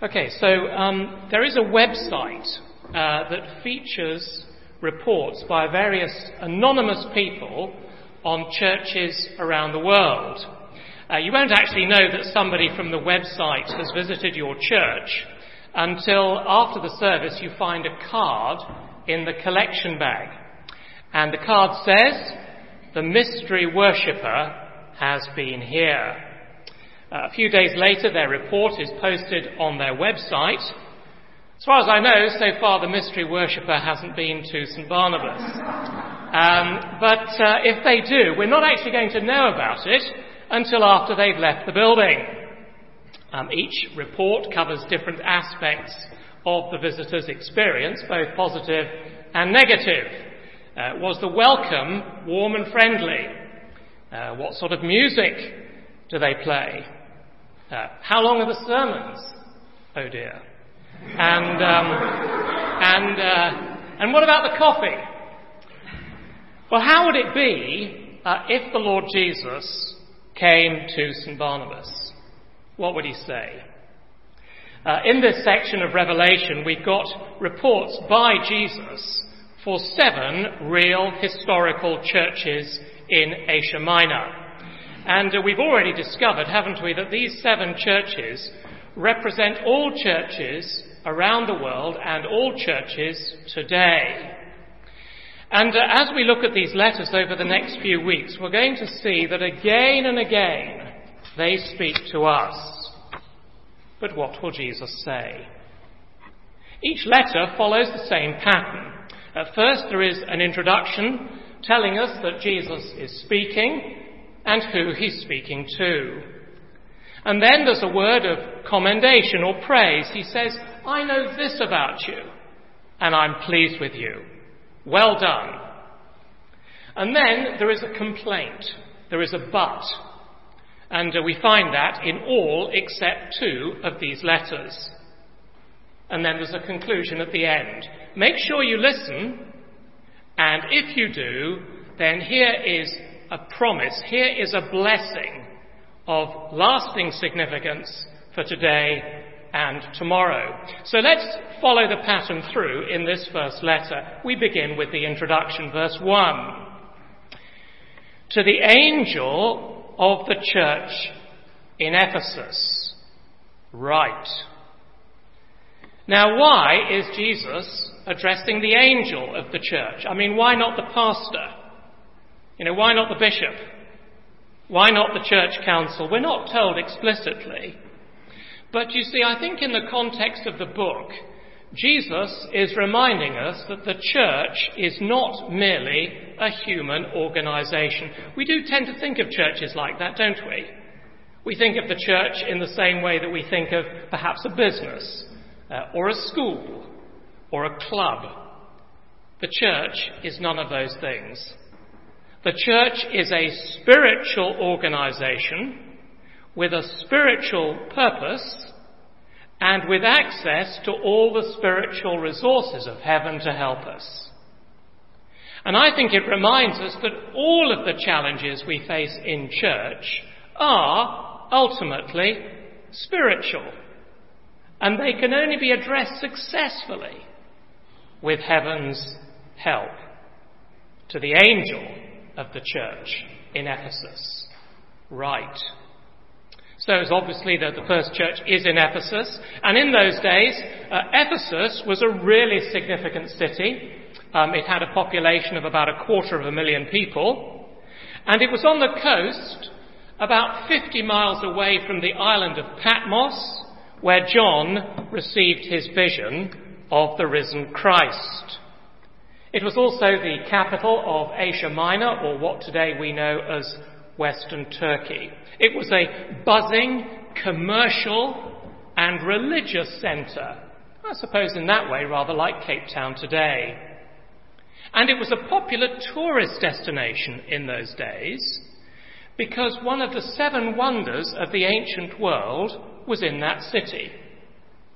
Okay, so um, there is a website uh, that features reports by various anonymous people on churches around the world. Uh, you won't actually know that somebody from the website has visited your church until after the service you find a card in the collection bag. And the card says, The mystery worshipper has been here. Uh, a few days later, their report is posted on their website. As far as I know, so far the mystery worshipper hasn't been to St. Barnabas. Um, but uh, if they do, we're not actually going to know about it until after they've left the building. Um, each report covers different aspects of the visitor's experience, both positive and negative. Uh, was the welcome warm and friendly? Uh, what sort of music do they play? Uh, how long are the sermons? Oh dear. And, um, and, uh, and what about the coffee? Well, how would it be uh, if the Lord Jesus came to St. Barnabas? What would he say? Uh, in this section of Revelation, we've got reports by Jesus for seven real historical churches in Asia Minor. And uh, we've already discovered, haven't we, that these seven churches represent all churches around the world and all churches today. And uh, as we look at these letters over the next few weeks, we're going to see that again and again they speak to us. But what will Jesus say? Each letter follows the same pattern. At first, there is an introduction telling us that Jesus is speaking and who he's speaking to. And then there's a word of commendation or praise. He says, I know this about you, and I'm pleased with you. Well done. And then there is a complaint. There is a but. And uh, we find that in all except two of these letters. And then there's a conclusion at the end. Make sure you listen, and if you do, then here is a promise, here is a blessing of lasting significance for today and tomorrow. So let's follow the pattern through in this first letter. We begin with the introduction, verse 1. To the angel of the church in Ephesus, write. Now, why is Jesus addressing the angel of the church? I mean, why not the pastor? You know, why not the bishop? Why not the church council? We're not told explicitly. But you see, I think in the context of the book, Jesus is reminding us that the church is not merely a human organization. We do tend to think of churches like that, don't we? We think of the church in the same way that we think of perhaps a business, uh, or a school, or a club. The church is none of those things. The church is a spiritual organization with a spiritual purpose and with access to all the spiritual resources of heaven to help us. And I think it reminds us that all of the challenges we face in church are ultimately spiritual. And they can only be addressed successfully with heaven's help. To the angel of the church in Ephesus. Right. So it's obviously that the first church is in Ephesus, and in those days, uh, Ephesus was a really significant city. Um, it had a population of about a quarter of a million people, and it was on the coast, about 50 miles away from the island of Patmos, where John received his vision of the risen Christ. It was also the capital of Asia Minor, or what today we know as Western Turkey. It was a buzzing, commercial, and religious centre. I suppose in that way rather like Cape Town today. And it was a popular tourist destination in those days because one of the seven wonders of the ancient world was in that city.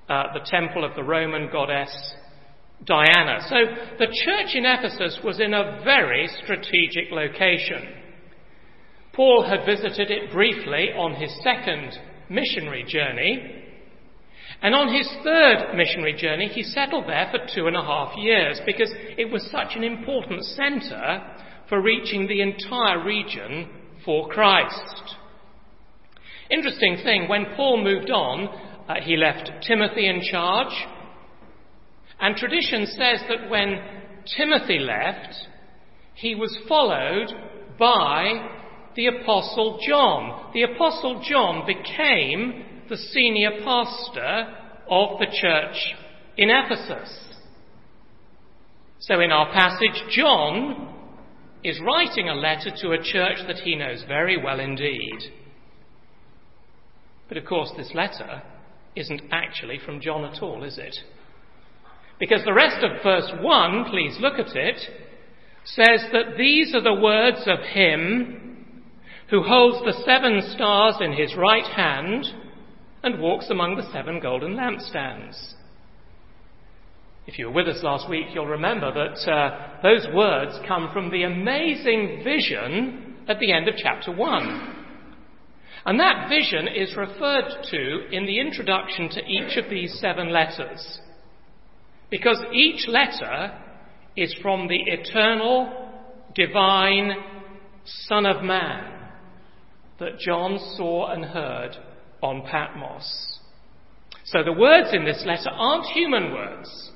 Uh, the temple of the Roman goddess Diana. So the church in Ephesus was in a very strategic location. Paul had visited it briefly on his second missionary journey, And on his third missionary journey, he settled there for two and a half years because it was such an important centre for reaching the entire region for Christ. Interesting thing, when Paul moved on, uh, he left Timothy in charge. And tradition says that when Timothy left, he was followed by the Apostle John. The Apostle John became the senior pastor of the church in Ephesus. So in our passage, John is writing a letter to a church that he knows very well indeed. But of course, this letter isn't actually from John at all, is it? Because the rest of verse 1, please look at it, says that these are the words of him who holds the seven stars in his right hand and walks among the seven golden lampstands. If you were with us last week, you'll remember that uh, those words come from the amazing vision at the end of chapter 1. And that vision is referred to in the introduction to each of these seven letters. Because each letter is from the eternal, divine Son of Man that John saw and heard on Patmos. So the words in this letter aren't human words.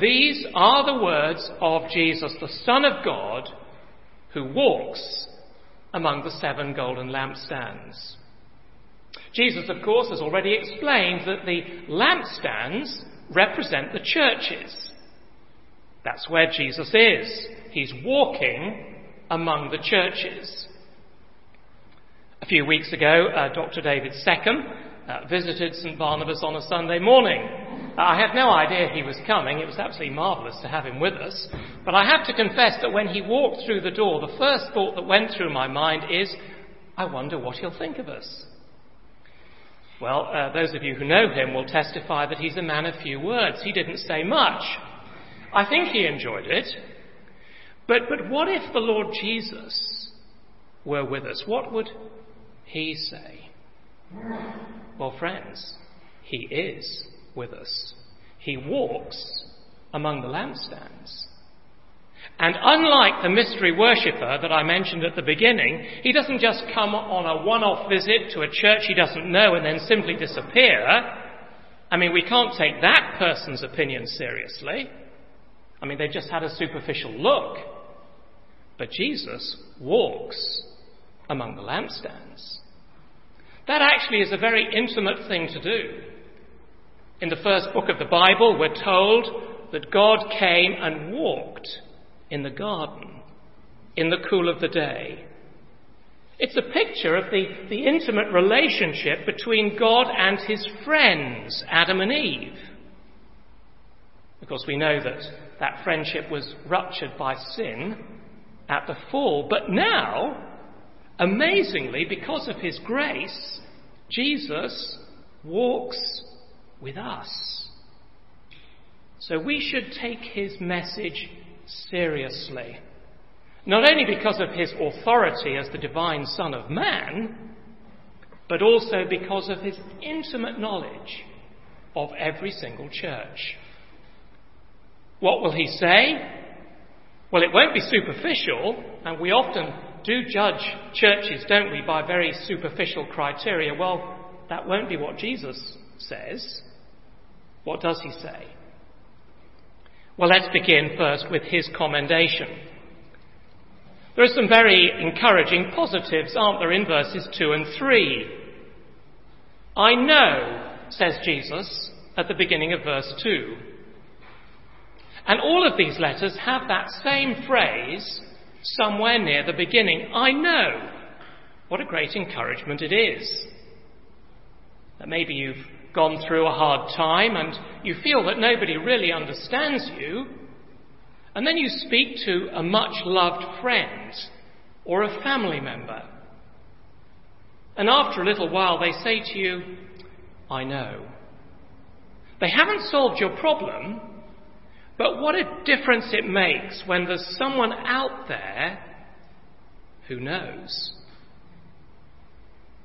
These are the words of Jesus, the Son of God, who walks among the seven golden lampstands. Jesus, of course, has already explained that the lampstands represent the churches. That's where Jesus is. He's walking among the churches. A few weeks ago, uh, Dr. David Seccombe uh, visited St. Barnabas on a Sunday morning. Uh, I had no idea he was coming. It was absolutely marvellous to have him with us. But I have to confess that when he walked through the door, the first thought that went through my mind is, I wonder what he'll think of us. Well, uh, those of you who know him will testify that he's a man of few words. He didn't say much. I think he enjoyed it. But, but what if the Lord Jesus were with us? What would he say? Well, friends, he is with us. He walks among the lampstands. And unlike the mystery worshipper that I mentioned at the beginning, he doesn't just come on a one off visit to a church he doesn't know and then simply disappear. I mean, we can't take that person's opinion seriously. I mean, they've just had a superficial look. But Jesus walks among the lampstands. That actually is a very intimate thing to do. In the first book of the Bible, we're told that God came and walked in the garden in the cool of the day. It's a picture of the, the intimate relationship between God and his friends, Adam and Eve. Of course, we know that that friendship was ruptured by sin at the fall, but now Amazingly, because of his grace, Jesus walks with us. So we should take his message seriously. Not only because of his authority as the divine Son of Man, but also because of his intimate knowledge of every single church. What will he say? Well, it won't be superficial, and we often do judge churches, don't we, by very superficial criteria? Well, that won't be what Jesus says. What does he say? Well, let's begin first with his commendation. There are some very encouraging positives, aren't there, in verses 2 and 3. I know, says Jesus at the beginning of verse 2. And all of these letters have that same phrase somewhere near the beginning. I know. What a great encouragement it is. Maybe you've gone through a hard time and you feel that nobody really understands you, and then you speak to a much loved friend or a family member. And after a little while, they say to you, I know. They haven't solved your problem, but what a difference it makes when there's someone out there who knows.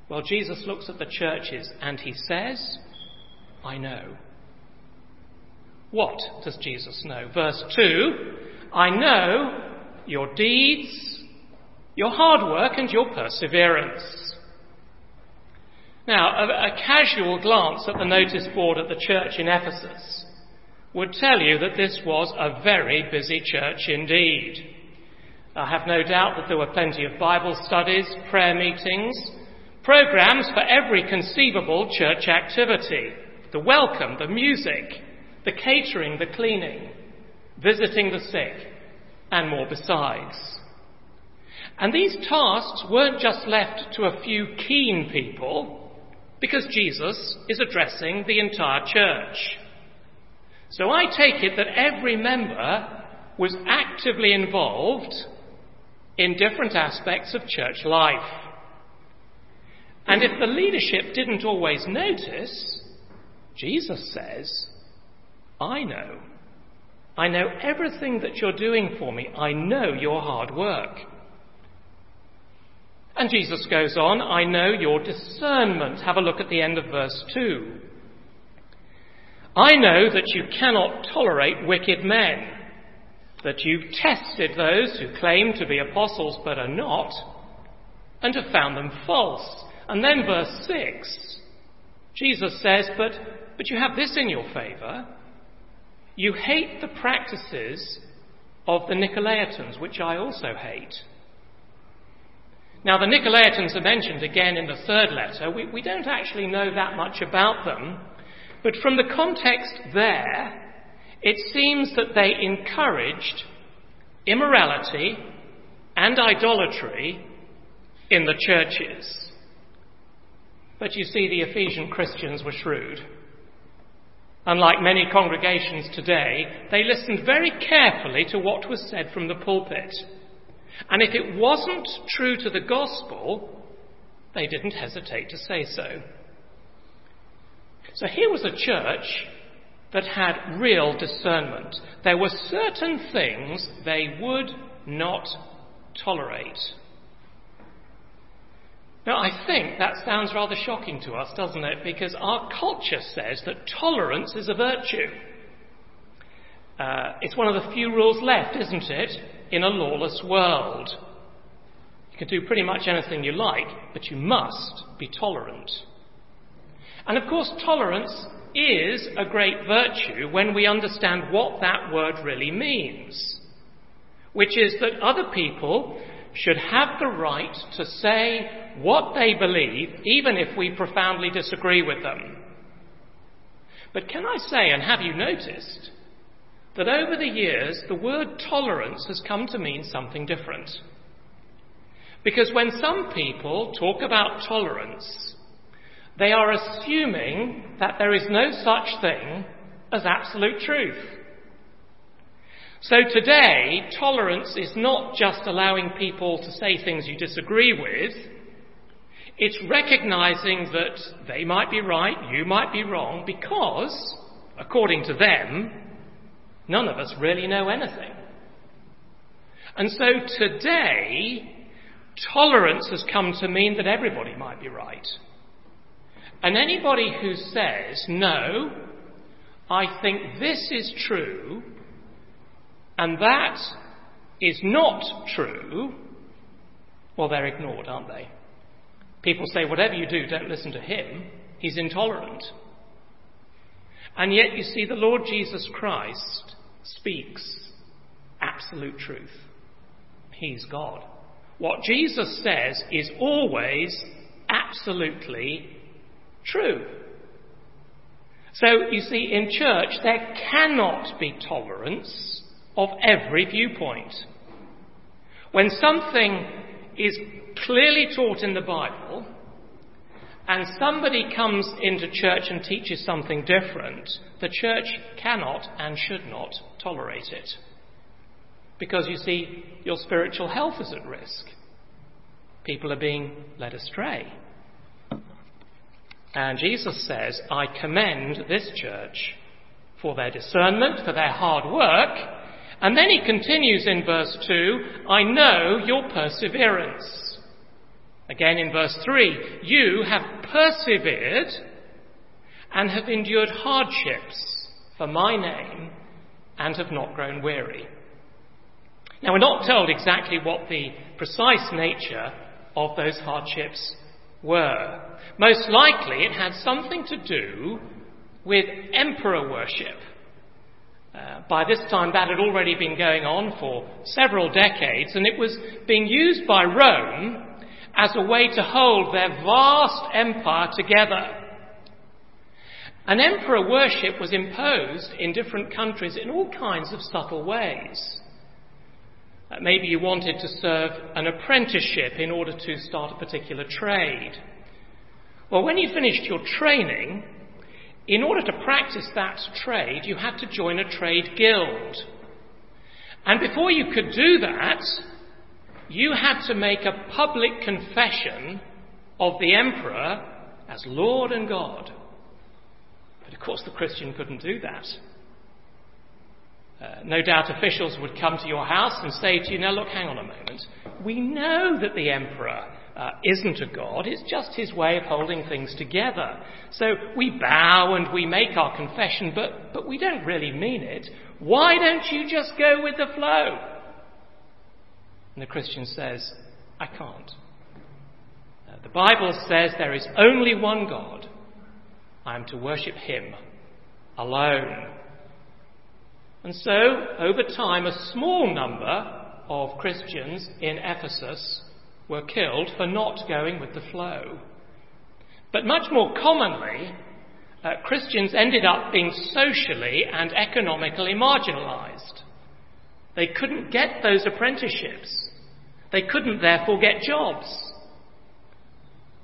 Well, Jesus looks at the churches and he says, I know. What does Jesus know? Verse 2 I know your deeds, your hard work, and your perseverance. Now, a, a, casual glance at the notice board at the church in Ephesus would tell you that this was a very busy church indeed. I have no doubt that there were plenty of Bible studies, prayer meetings, programs for every conceivable church activity the welcome, the music, the catering, the cleaning, visiting the sick, and more besides. And these tasks weren't just left to a few keen people, because Jesus is addressing the entire church. So I take it that every member was actively involved in different aspects of church life. And if the leadership didn't always notice, Jesus says, I know. I know everything that you're doing for me. I know your hard work. And Jesus goes on, I know your discernment. Have a look at the end of verse 2. I know that you cannot tolerate wicked men, that you've tested those who claim to be apostles but are not, and have found them false. And then verse 6, Jesus says, But, but you have this in your favour. You hate the practices of the Nicolaitans, which I also hate. Now, the Nicolaitans are mentioned again in the third letter. We, we don't actually know that much about them. But from the context there, it seems that they encouraged immorality and idolatry in the churches. But you see, the Ephesian Christians were shrewd. Unlike many congregations today, they listened very carefully to what was said from the pulpit. And if it wasn't true to the gospel, they didn't hesitate to say so. So here was a church that had real discernment. There were certain things they would not tolerate. Now, I think that sounds rather shocking to us, doesn't it? Because our culture says that tolerance is a virtue. Uh, it's one of the few rules left, isn't it, in a lawless world. You can do pretty much anything you like, but you must be tolerant. And of course, tolerance is a great virtue when we understand what that word really means, which is that other people should have the right to say what they believe, even if we profoundly disagree with them. But can I say, and have you noticed, that over the years the word tolerance has come to mean something different? Because when some people talk about tolerance, they are assuming that there is no such thing as absolute truth. So today, tolerance is not just allowing people to say things you disagree with, it's recognizing that they might be right, you might be wrong, because, according to them, none of us really know anything. And so today, tolerance has come to mean that everybody might be right. And anybody who says, no, I think this is true, and that is not true, well, they're ignored, aren't they? People say, whatever you do, don't listen to him. He's intolerant. And yet, you see, the Lord Jesus Christ speaks absolute truth. He's God. What Jesus says is always absolutely true. So, you see, in church, there cannot be tolerance of every viewpoint. When something is clearly taught in the Bible, and somebody comes into church and teaches something different, the church cannot and should not tolerate it. Because you see, your spiritual health is at risk. People are being led astray. And Jesus says, I commend this church for their discernment, for their hard work. And then he continues in verse 2 I know your perseverance. Again in verse 3 You have persevered and have endured hardships for my name and have not grown weary. Now, we're not told exactly what the precise nature of those hardships were. Most likely, it had something to do with emperor worship. Uh, by this time, that had already been going on for several decades, and it was being used by Rome as a way to hold their vast empire together. And emperor worship was imposed in different countries in all kinds of subtle ways. Uh, maybe you wanted to serve an apprenticeship in order to start a particular trade. Well, when you finished your training, in order to practice that trade, you had to join a trade guild. And before you could do that, you had to make a public confession of the emperor as Lord and God. But of course, the Christian couldn't do that. Uh, no doubt officials would come to your house and say to you, now look, hang on a moment. We know that the emperor uh, isn't a god, it's just his way of holding things together. So we bow and we make our confession, but, but we don't really mean it. Why don't you just go with the flow? And the Christian says, I can't. Uh, the Bible says there is only one God. I am to worship Him alone. And so, over time, a small number of Christians in Ephesus were killed for not going with the flow. But much more commonly, uh, Christians ended up being socially and economically marginalized. They couldn't get those apprenticeships. They couldn't therefore get jobs.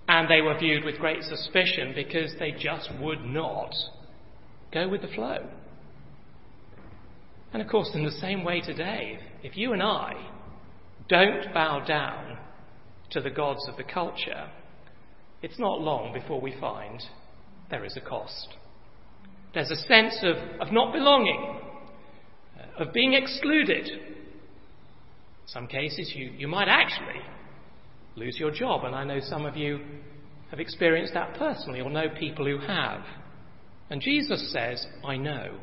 And they were viewed with great suspicion because they just would not go with the flow. And of course, in the same way today, if you and I don't bow down to the gods of the culture, it's not long before we find there is a cost. There's a sense of, of not belonging, uh, of being excluded, In some cases, you, you might actually lose your job, and I know some of you have experienced that personally or know people who have. And Jesus says, I know.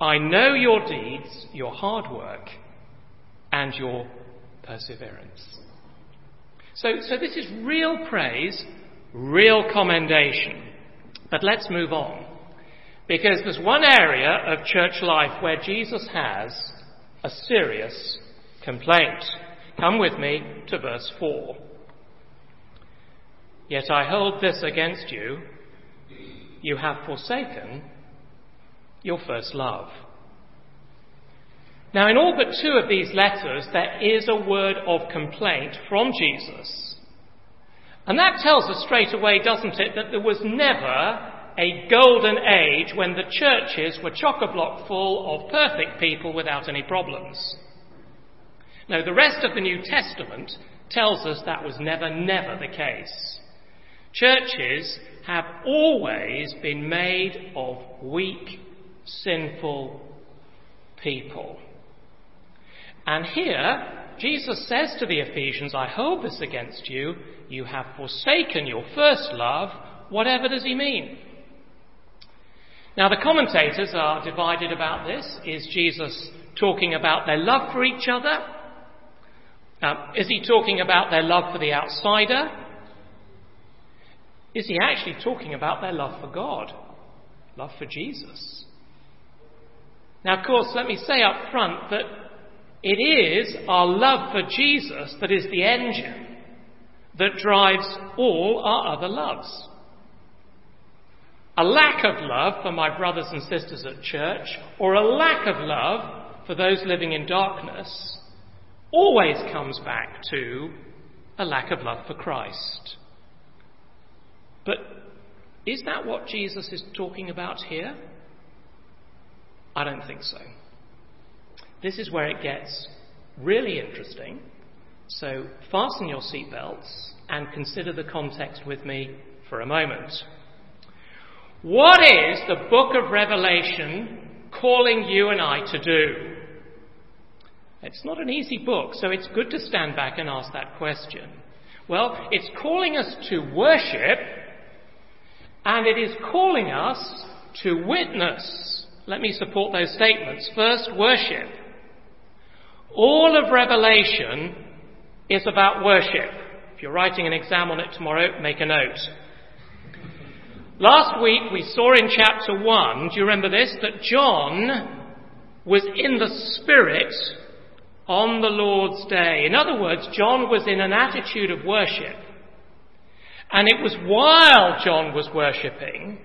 I know your deeds, your hard work, and your perseverance. So, so this is real praise, real commendation. But let's move on. Because there's one area of church life where Jesus has a serious complaint. Come with me to verse 4. Yet I hold this against you you have forsaken your first love. Now, in all but two of these letters, there is a word of complaint from Jesus. And that tells us straight away, doesn't it, that there was never a golden age when the churches were chock a block full of perfect people without any problems. No, the rest of the New Testament tells us that was never, never the case. Churches have always been made of weak, sinful people. And here, Jesus says to the Ephesians, I hold this against you. You have forsaken your first love. Whatever does he mean? Now, the commentators are divided about this. Is Jesus talking about their love for each other? Um, is he talking about their love for the outsider? Is he actually talking about their love for God? Love for Jesus? Now, of course, let me say up front that it is our love for Jesus that is the engine that drives all our other loves. A lack of love for my brothers and sisters at church, or a lack of love for those living in darkness, always comes back to a lack of love for Christ. But is that what Jesus is talking about here? I don't think so. This is where it gets really interesting. So fasten your seatbelts and consider the context with me for a moment. What is the book of Revelation calling you and I to do? It's not an easy book, so it's good to stand back and ask that question. Well, it's calling us to worship And it is calling us to witness. Let me support those statements. First, worship. All of Revelation is about worship. If you're writing an exam on it tomorrow, make a note. Last week we saw in chapter 1, do you remember this? That John was in the Spirit on the Lord's day. In other words, John was in an attitude of worship. And it was while John was worshipping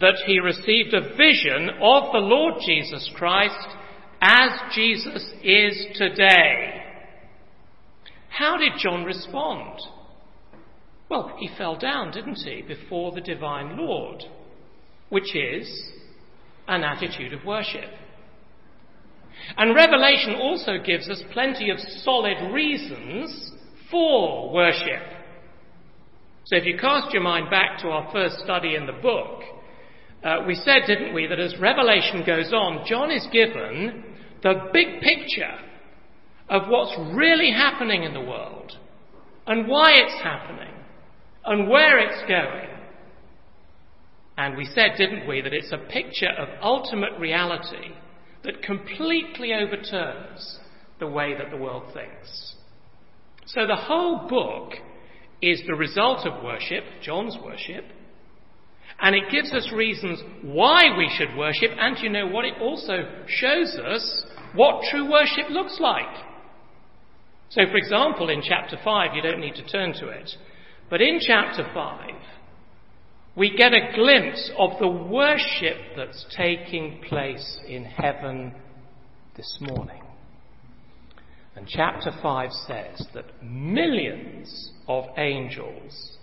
that he received a vision of the Lord Jesus Christ as Jesus is today. How did John respond? Well, he fell down, didn't he, before the divine Lord, which is an attitude of worship. And Revelation also gives us plenty of solid reasons for worship. So if you cast your mind back to our first study in the book, uh, we said, didn't we, that as Revelation goes on, John is given the big picture of what's really happening in the world and why it's happening and where it's going. And we said, didn't we, that it's a picture of ultimate reality that completely overturns the way that the world thinks. So the whole book is the result of worship, John's worship, and it gives us reasons why we should worship, and you know what? It also shows us what true worship looks like. So, for example, in chapter 5, you don't need to turn to it, but in chapter 5, we get a glimpse of the worship that's taking place in heaven this morning. And chapter 5 says that millions of angels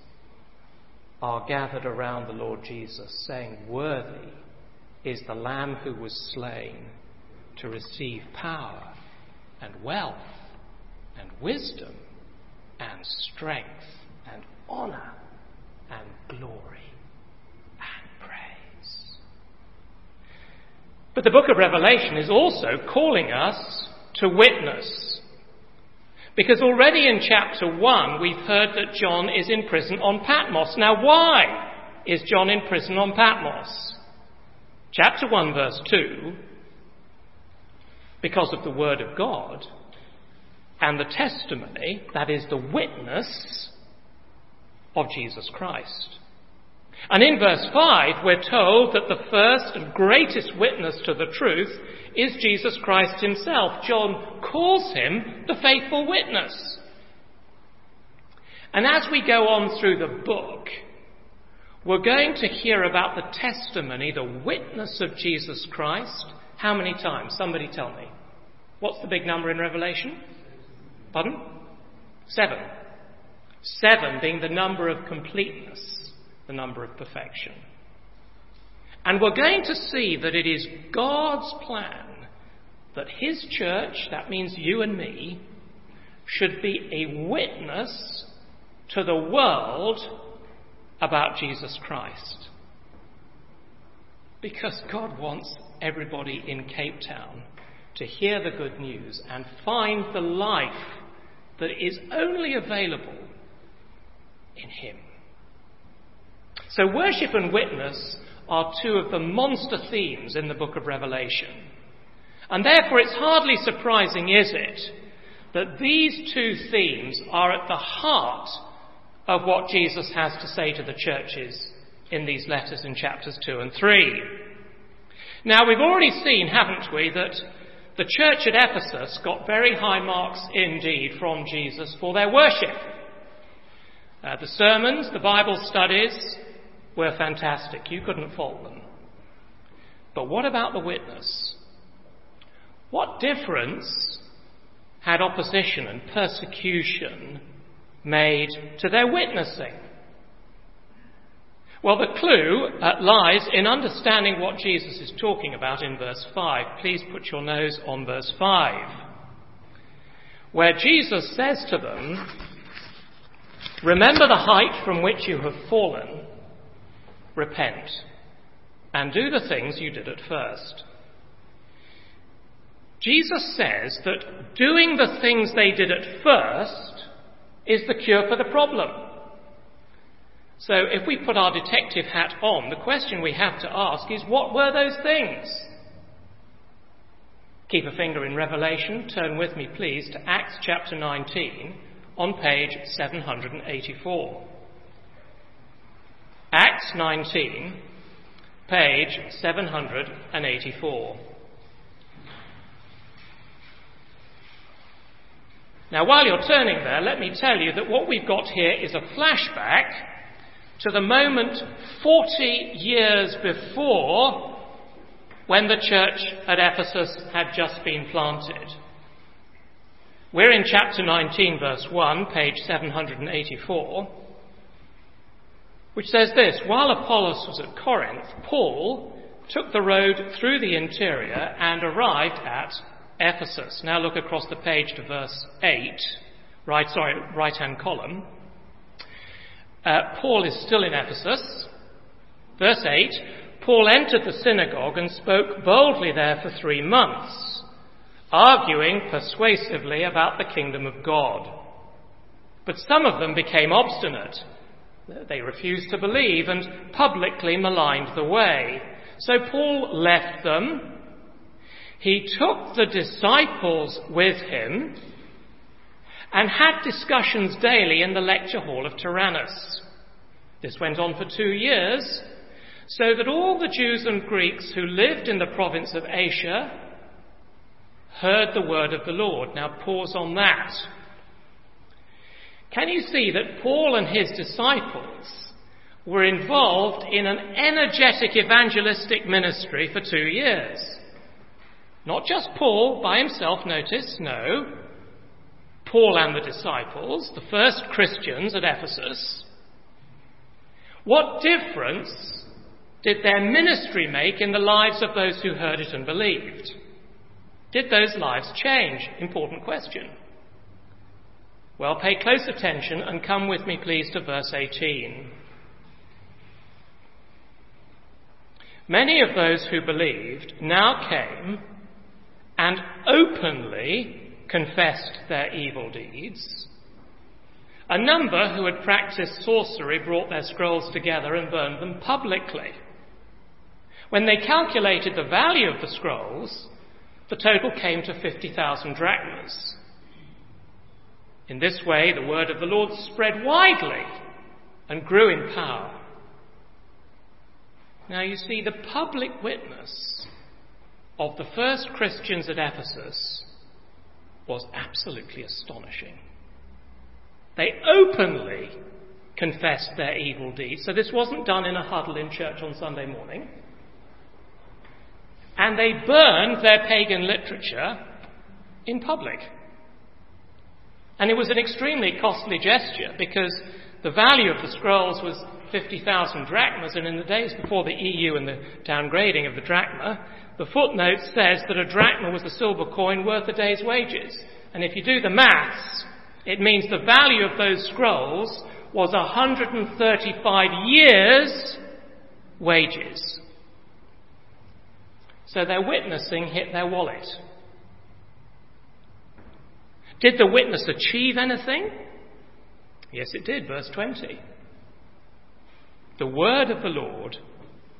are gathered around the Lord Jesus, saying, Worthy is the Lamb who was slain to receive power and wealth and wisdom and strength and honour and glory. And praise. But the book of Revelation is also calling us to witness. Because already in chapter 1, we've heard that John is in prison on Patmos. Now, why is John in prison on Patmos? Chapter 1, verse 2 because of the Word of God and the testimony, that is, the witness of Jesus Christ. And in verse 5, we're told that the first and greatest witness to the truth is Jesus Christ himself. John calls him the faithful witness. And as we go on through the book, we're going to hear about the testimony, the witness of Jesus Christ. How many times? Somebody tell me. What's the big number in Revelation? Pardon? Seven. Seven being the number of completeness the number of perfection. And we're going to see that it is God's plan that His church, that means you and me, should be a witness to the world about Jesus Christ. Because God wants everybody in Cape Town to hear the good news and find the life that is only available in Him. So, worship and witness are two of the monster themes in the book of Revelation. And therefore, it's hardly surprising, is it, that these two themes are at the heart of what Jesus has to say to the churches in these letters in chapters 2 and 3. Now, we've already seen, haven't we, that the church at Ephesus got very high marks indeed from Jesus for their worship. Uh, the sermons, the Bible studies, were fantastic. You couldn't fault them. But what about the witness? What difference had opposition and persecution made to their witnessing? Well, the clue uh, lies in understanding what Jesus is talking about in verse 5. Please put your nose on verse 5, where Jesus says to them, Remember the height from which you have fallen repent, and do the things you did at first. Jesus says that doing the things they did at first is the cure for the problem. So if we put our detective hat on, the question we have to ask is what were those things? Keep a finger in Revelation. Turn with me, please, to Acts chapter 19 on page 784. Acts 19, page 784. Now, while you're turning there, let me tell you that what we've got here is a flashback to the moment 40 years before when the church at Ephesus had just been planted. We're in chapter 19, verse 1, page 784, which says this While Apollos was at Corinth, Paul took the road through the interior and arrived at Ephesus. Now look across the page to verse 8, right, sorry, right hand column. Uh, Paul is still in Ephesus. Verse 8 Paul entered the synagogue and spoke boldly there for three months, arguing persuasively about the kingdom of God. But some of them became obstinate. They refused to believe and publicly maligned the way. So Paul left them. He took the disciples with him and had discussions daily in the lecture hall of Tyrannus. This went on for two years, so that all the Jews and Greeks who lived in the province of Asia heard the word of the Lord. Now pause on that. Can you see that Paul and his disciples were involved in an energetic evangelistic ministry for two years? Not just Paul by himself, notice, no. Paul and the disciples, the first Christians at Ephesus, what difference did their ministry make in the lives of those who heard it and believed? Did those lives change? Important question. Well, pay close attention and come with me, please, to verse 18. Many of those who believed now came and openly confessed their evil deeds. A number who had practiced sorcery brought their scrolls together and burned them publicly. When they calculated the value of the scrolls, the total came to 50,000 drachmas. In this way, the word of the Lord spread widely and grew in power. Now, you see, the public witness of the first Christians at Ephesus was absolutely astonishing. They openly confessed their evil deeds. So this wasn't done in a huddle in church on Sunday morning. And they burned their pagan literature in public. And it was an extremely costly gesture because the value of the scrolls was 50,000 drachmas, and in the days before the EU and the downgrading of the drachma, the footnote says that a drachma was a silver coin worth a day's wages. And if you do the maths, it means the value of those scrolls was 135 years' wages. So their witnessing hit their wallet. Did the witness achieve anything? Yes, it did, verse 20. The word of the Lord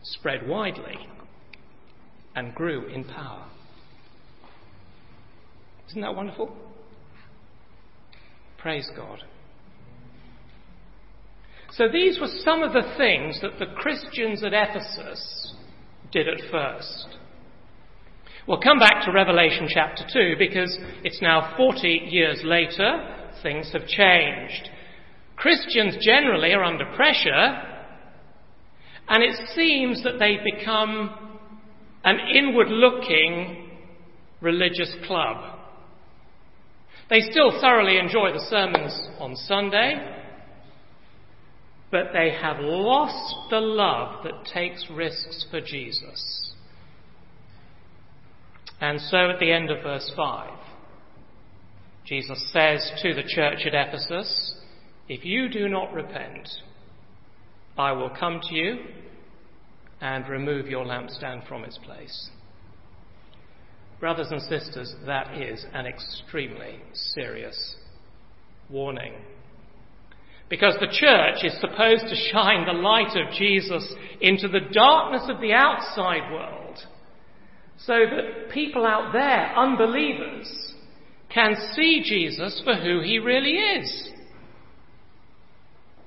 spread widely and grew in power. Isn't that wonderful? Praise God. So these were some of the things that the Christians at Ephesus did at first. We'll come back to Revelation chapter 2 because it's now 40 years later, things have changed. Christians generally are under pressure, and it seems that they've become an inward looking religious club. They still thoroughly enjoy the sermons on Sunday, but they have lost the love that takes risks for Jesus. And so at the end of verse 5, Jesus says to the church at Ephesus, If you do not repent, I will come to you and remove your lampstand from its place. Brothers and sisters, that is an extremely serious warning. Because the church is supposed to shine the light of Jesus into the darkness of the outside world so that people out there, unbelievers, can see Jesus for who he really is.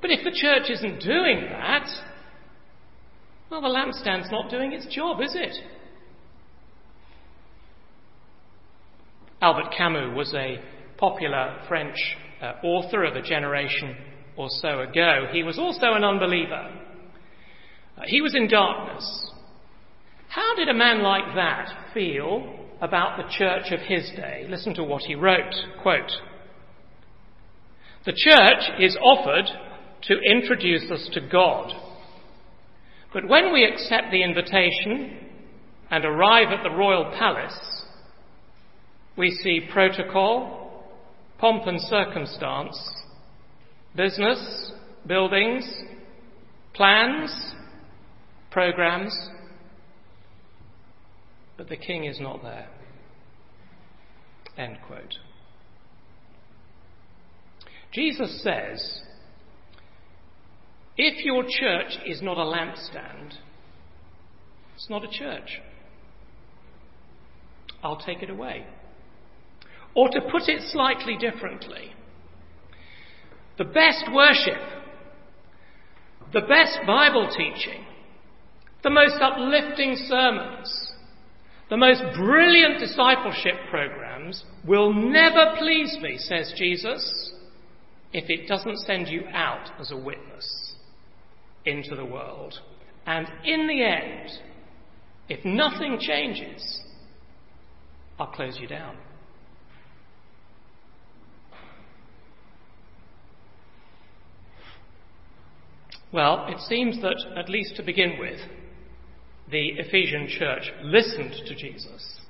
But if the church isn't doing that, well, the lampstand's not doing its job, is it? Albert Camus was a popular French uh, author of a generation or so ago. He was also an unbeliever. Uh, he was in darkness. How did a man like that feel about the church of his day? Listen to what he wrote. Quote, the church is offered to introduce us to God. But when we accept the invitation and arrive at the royal palace, we see protocol, pomp and circumstance, business, buildings, plans, programs, but the king is not there. End quote. Jesus says, if your church is not a lampstand, it's not a church. I'll take it away. Or to put it slightly differently, the best worship, the best Bible teaching, the most uplifting sermons, the most brilliant discipleship programs will never please me, says Jesus, if it doesn't send you out as a witness into the world. And in the end, if nothing changes, I'll close you down. Well, it seems that, at least to begin with, the Ephesian church listened to Jesus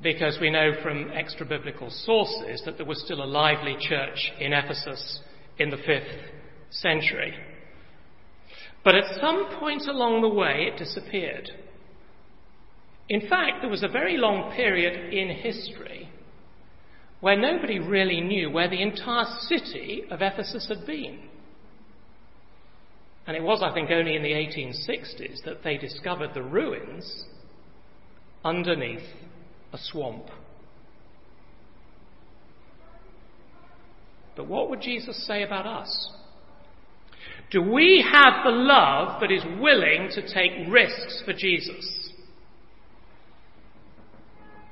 because we know from extra biblical sources that there was still a lively church in Ephesus in the 5th century. But at some point along the way, it disappeared. In fact, there was a very long period in history where nobody really knew where the entire city of Ephesus had been. And it was, I think, only in the 1860s that they discovered the ruins underneath a swamp. But what would Jesus say about us? Do we have the love that is willing to take risks for Jesus?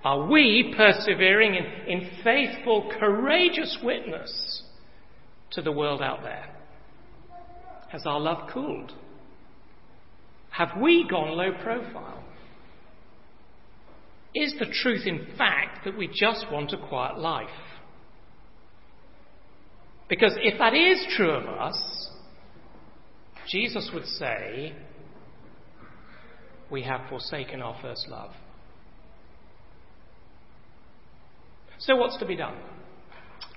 Are we persevering in, in faithful, courageous witness to the world out there? Has our love cooled? Have we gone low profile? Is the truth, in fact, that we just want a quiet life? Because if that is true of us, Jesus would say, we have forsaken our first love. So, what's to be done?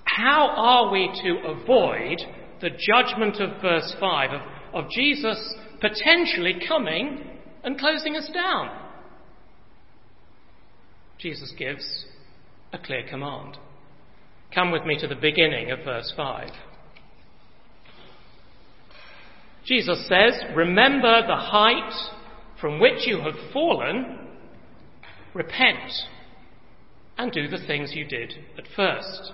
How are we to avoid the judgment of verse 5 of, of Jesus potentially coming and closing us down. Jesus gives a clear command. Come with me to the beginning of verse 5. Jesus says, Remember the height from which you have fallen, repent, and do the things you did at first.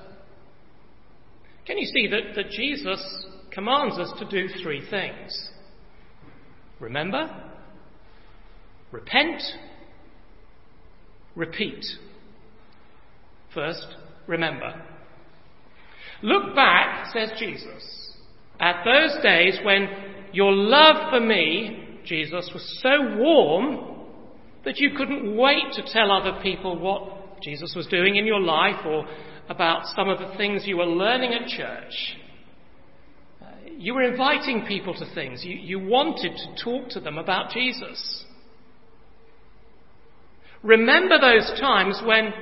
Can you see that, that Jesus commands us to do three things? Remember, repent, repeat. First, remember. Look back, says Jesus, at those days when your love for me, Jesus, was so warm that you couldn't wait to tell other people what Jesus was doing in your life or about some of the things you were learning at church. You were inviting people to things. You, you wanted to talk to them about Jesus. Remember those times when,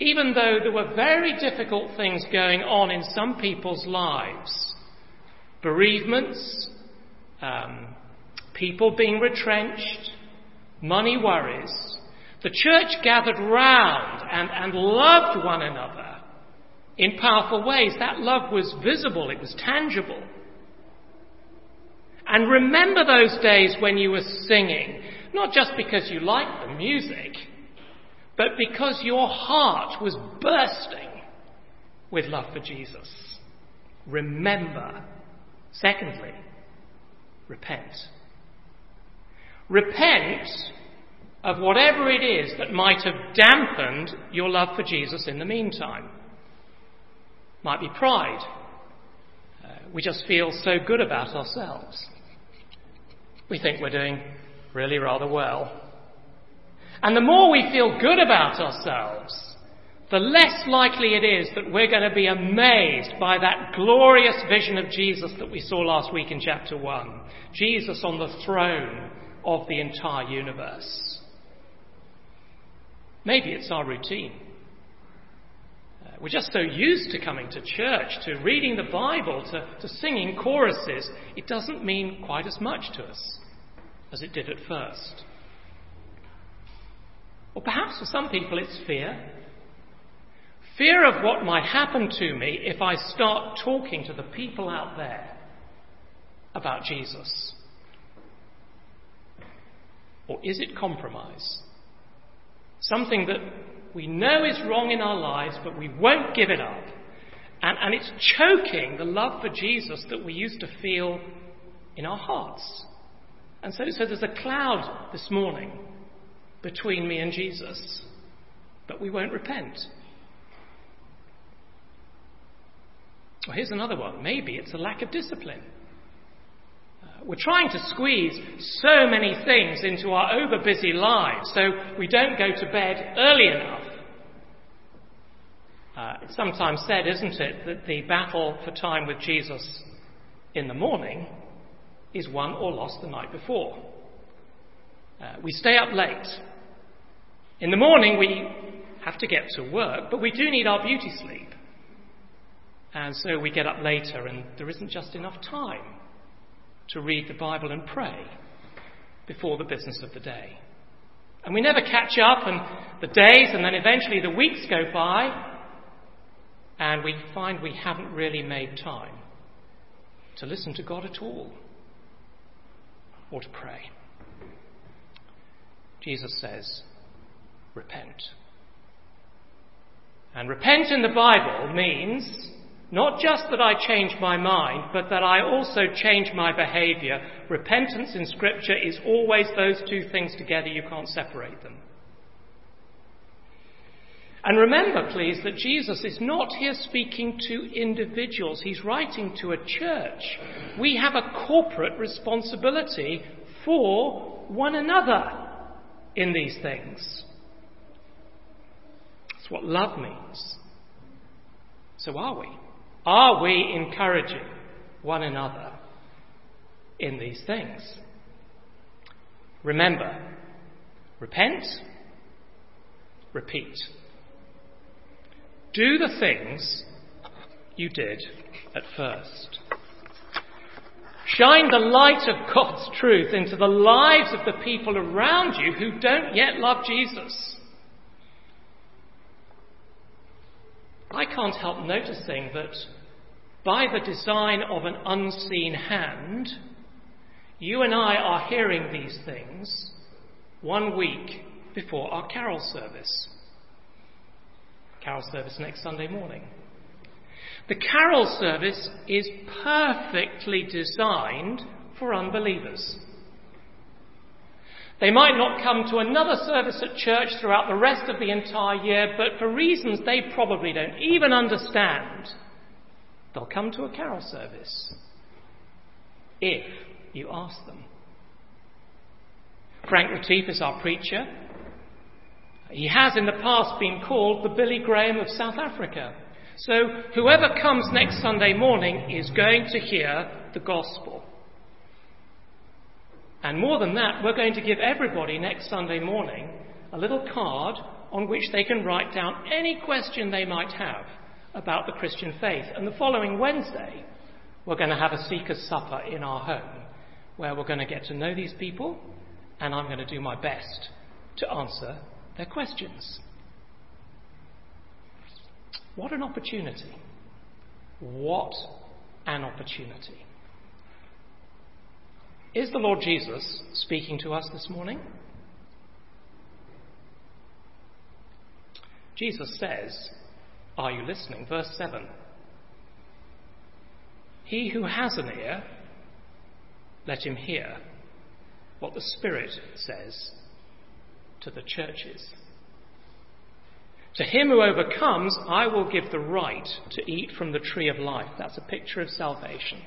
even though there were very difficult things going on in some people's lives, bereavements, um, people being retrenched, money worries, the church gathered round and, and loved one another in powerful ways. That love was visible, it was tangible. And remember those days when you were singing, not just because you liked the music, but because your heart was bursting with love for Jesus. Remember. Secondly, repent. Repent of whatever it is that might have dampened your love for Jesus in the meantime. Might be pride. Uh, we just feel so good about ourselves. We think we're doing really rather well. And the more we feel good about ourselves, the less likely it is that we're going to be amazed by that glorious vision of Jesus that we saw last week in chapter 1. Jesus on the throne of the entire universe. Maybe it's our routine. Uh, we're just so used to coming to church, to reading the Bible, to, to singing choruses. It doesn't mean quite as much to us as it did at first. Or perhaps for some people it's fear. Fear of what might happen to me if I start talking to the people out there about Jesus. Or is it compromise? Something that we know is wrong in our lives, but we won't give it up. And, and it's choking the love for Jesus that we used to feel in our hearts. And so, so there's a cloud this morning between me and Jesus, but we won't repent. Well, here's another one. Maybe it's a lack of discipline. Uh, we're trying to squeeze so many things into our overbusy lives so we don't go to bed early enough. Uh, it's sometimes said, isn't it, that the battle for time with Jesus in the morning is won or lost the night before. Uh, we stay up late. In the morning, we have to get to work, but we do need our beauty sleep. And so we get up later, and there isn't just enough time to read the Bible and pray before the business of the day. And we never catch up, and the days and then eventually the weeks go by, and we find we haven't really made time to listen to God at all or to pray. Jesus says, repent. And repent in the Bible means not just that I change my mind, but that I also change my behavior. Repentance in Scripture is always those two things together, you can't separate them. And remember, please, that Jesus is not here speaking to individuals. He's writing to a church. We have a corporate responsibility for one another in these things. That's what love means. So are we? Are we encouraging one another in these things? Remember, repent, repeat. Do the things you did at first. Shine the light of God's truth into the lives of the people around you who don't yet love Jesus. I can't help noticing that by the design of an unseen hand, you and I are hearing these things one week before our carol service. Carol service next Sunday morning. The carol service is perfectly designed for unbelievers. They might not come to another service at church throughout the rest of the entire year, but for reasons they probably don't even understand, they'll come to a carol service if you ask them. Frank Retief is our preacher. He has in the past been called the Billy Graham of South Africa. So whoever comes next Sunday morning is going to hear the gospel. And more than that, we're going to give everybody next Sunday morning a little card on which they can write down any question they might have about the Christian faith. And the following Wednesday, we're going to have a seeker's supper in our home where we're going to get to know these people and I'm going to do my best to answer their questions. What an opportunity! What an opportunity! Is the Lord Jesus speaking to us this morning? Jesus says, Are you listening? Verse 7. He who has an ear, let him hear what the Spirit says to the churches. To him who overcomes, I will give the right to eat from the tree of life. That's a picture of salvation,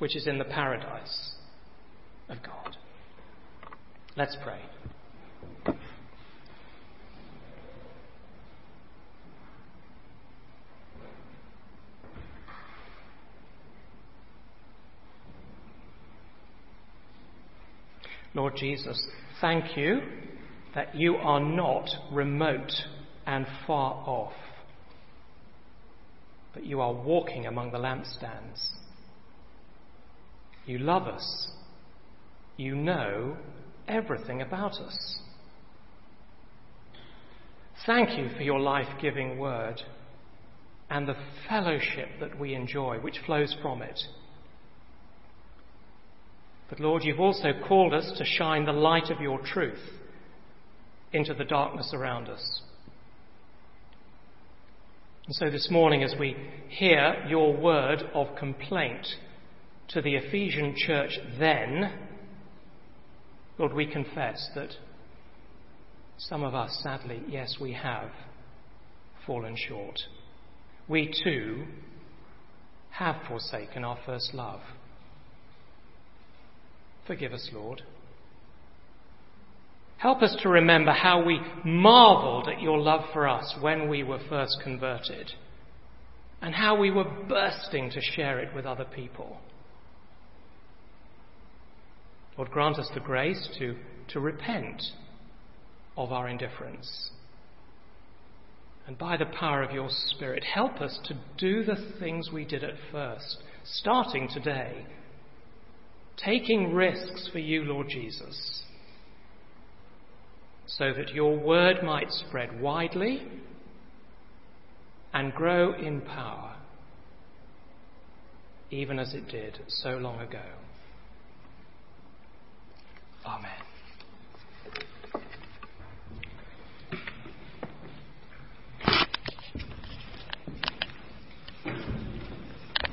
which is in the paradise of God. Let's pray. Lord Jesus, thank you that you are not remote and far off, but you are walking among the lampstands. You love us. You know everything about us. Thank you for your life giving word and the fellowship that we enjoy, which flows from it. But Lord, you've also called us to shine the light of your truth into the darkness around us. And so this morning, as we hear your word of complaint to the Ephesian church then, Lord, we confess that some of us, sadly, yes, we have fallen short. We too have forsaken our first love. Forgive us, Lord. Help us to remember how we marveled at your love for us when we were first converted and how we were bursting to share it with other people. Lord, grant us the grace to, to repent of our indifference. And by the power of your Spirit, help us to do the things we did at first, starting today, taking risks for you, Lord Jesus so that your word might spread widely and grow in power, even as it did so long ago. Amen.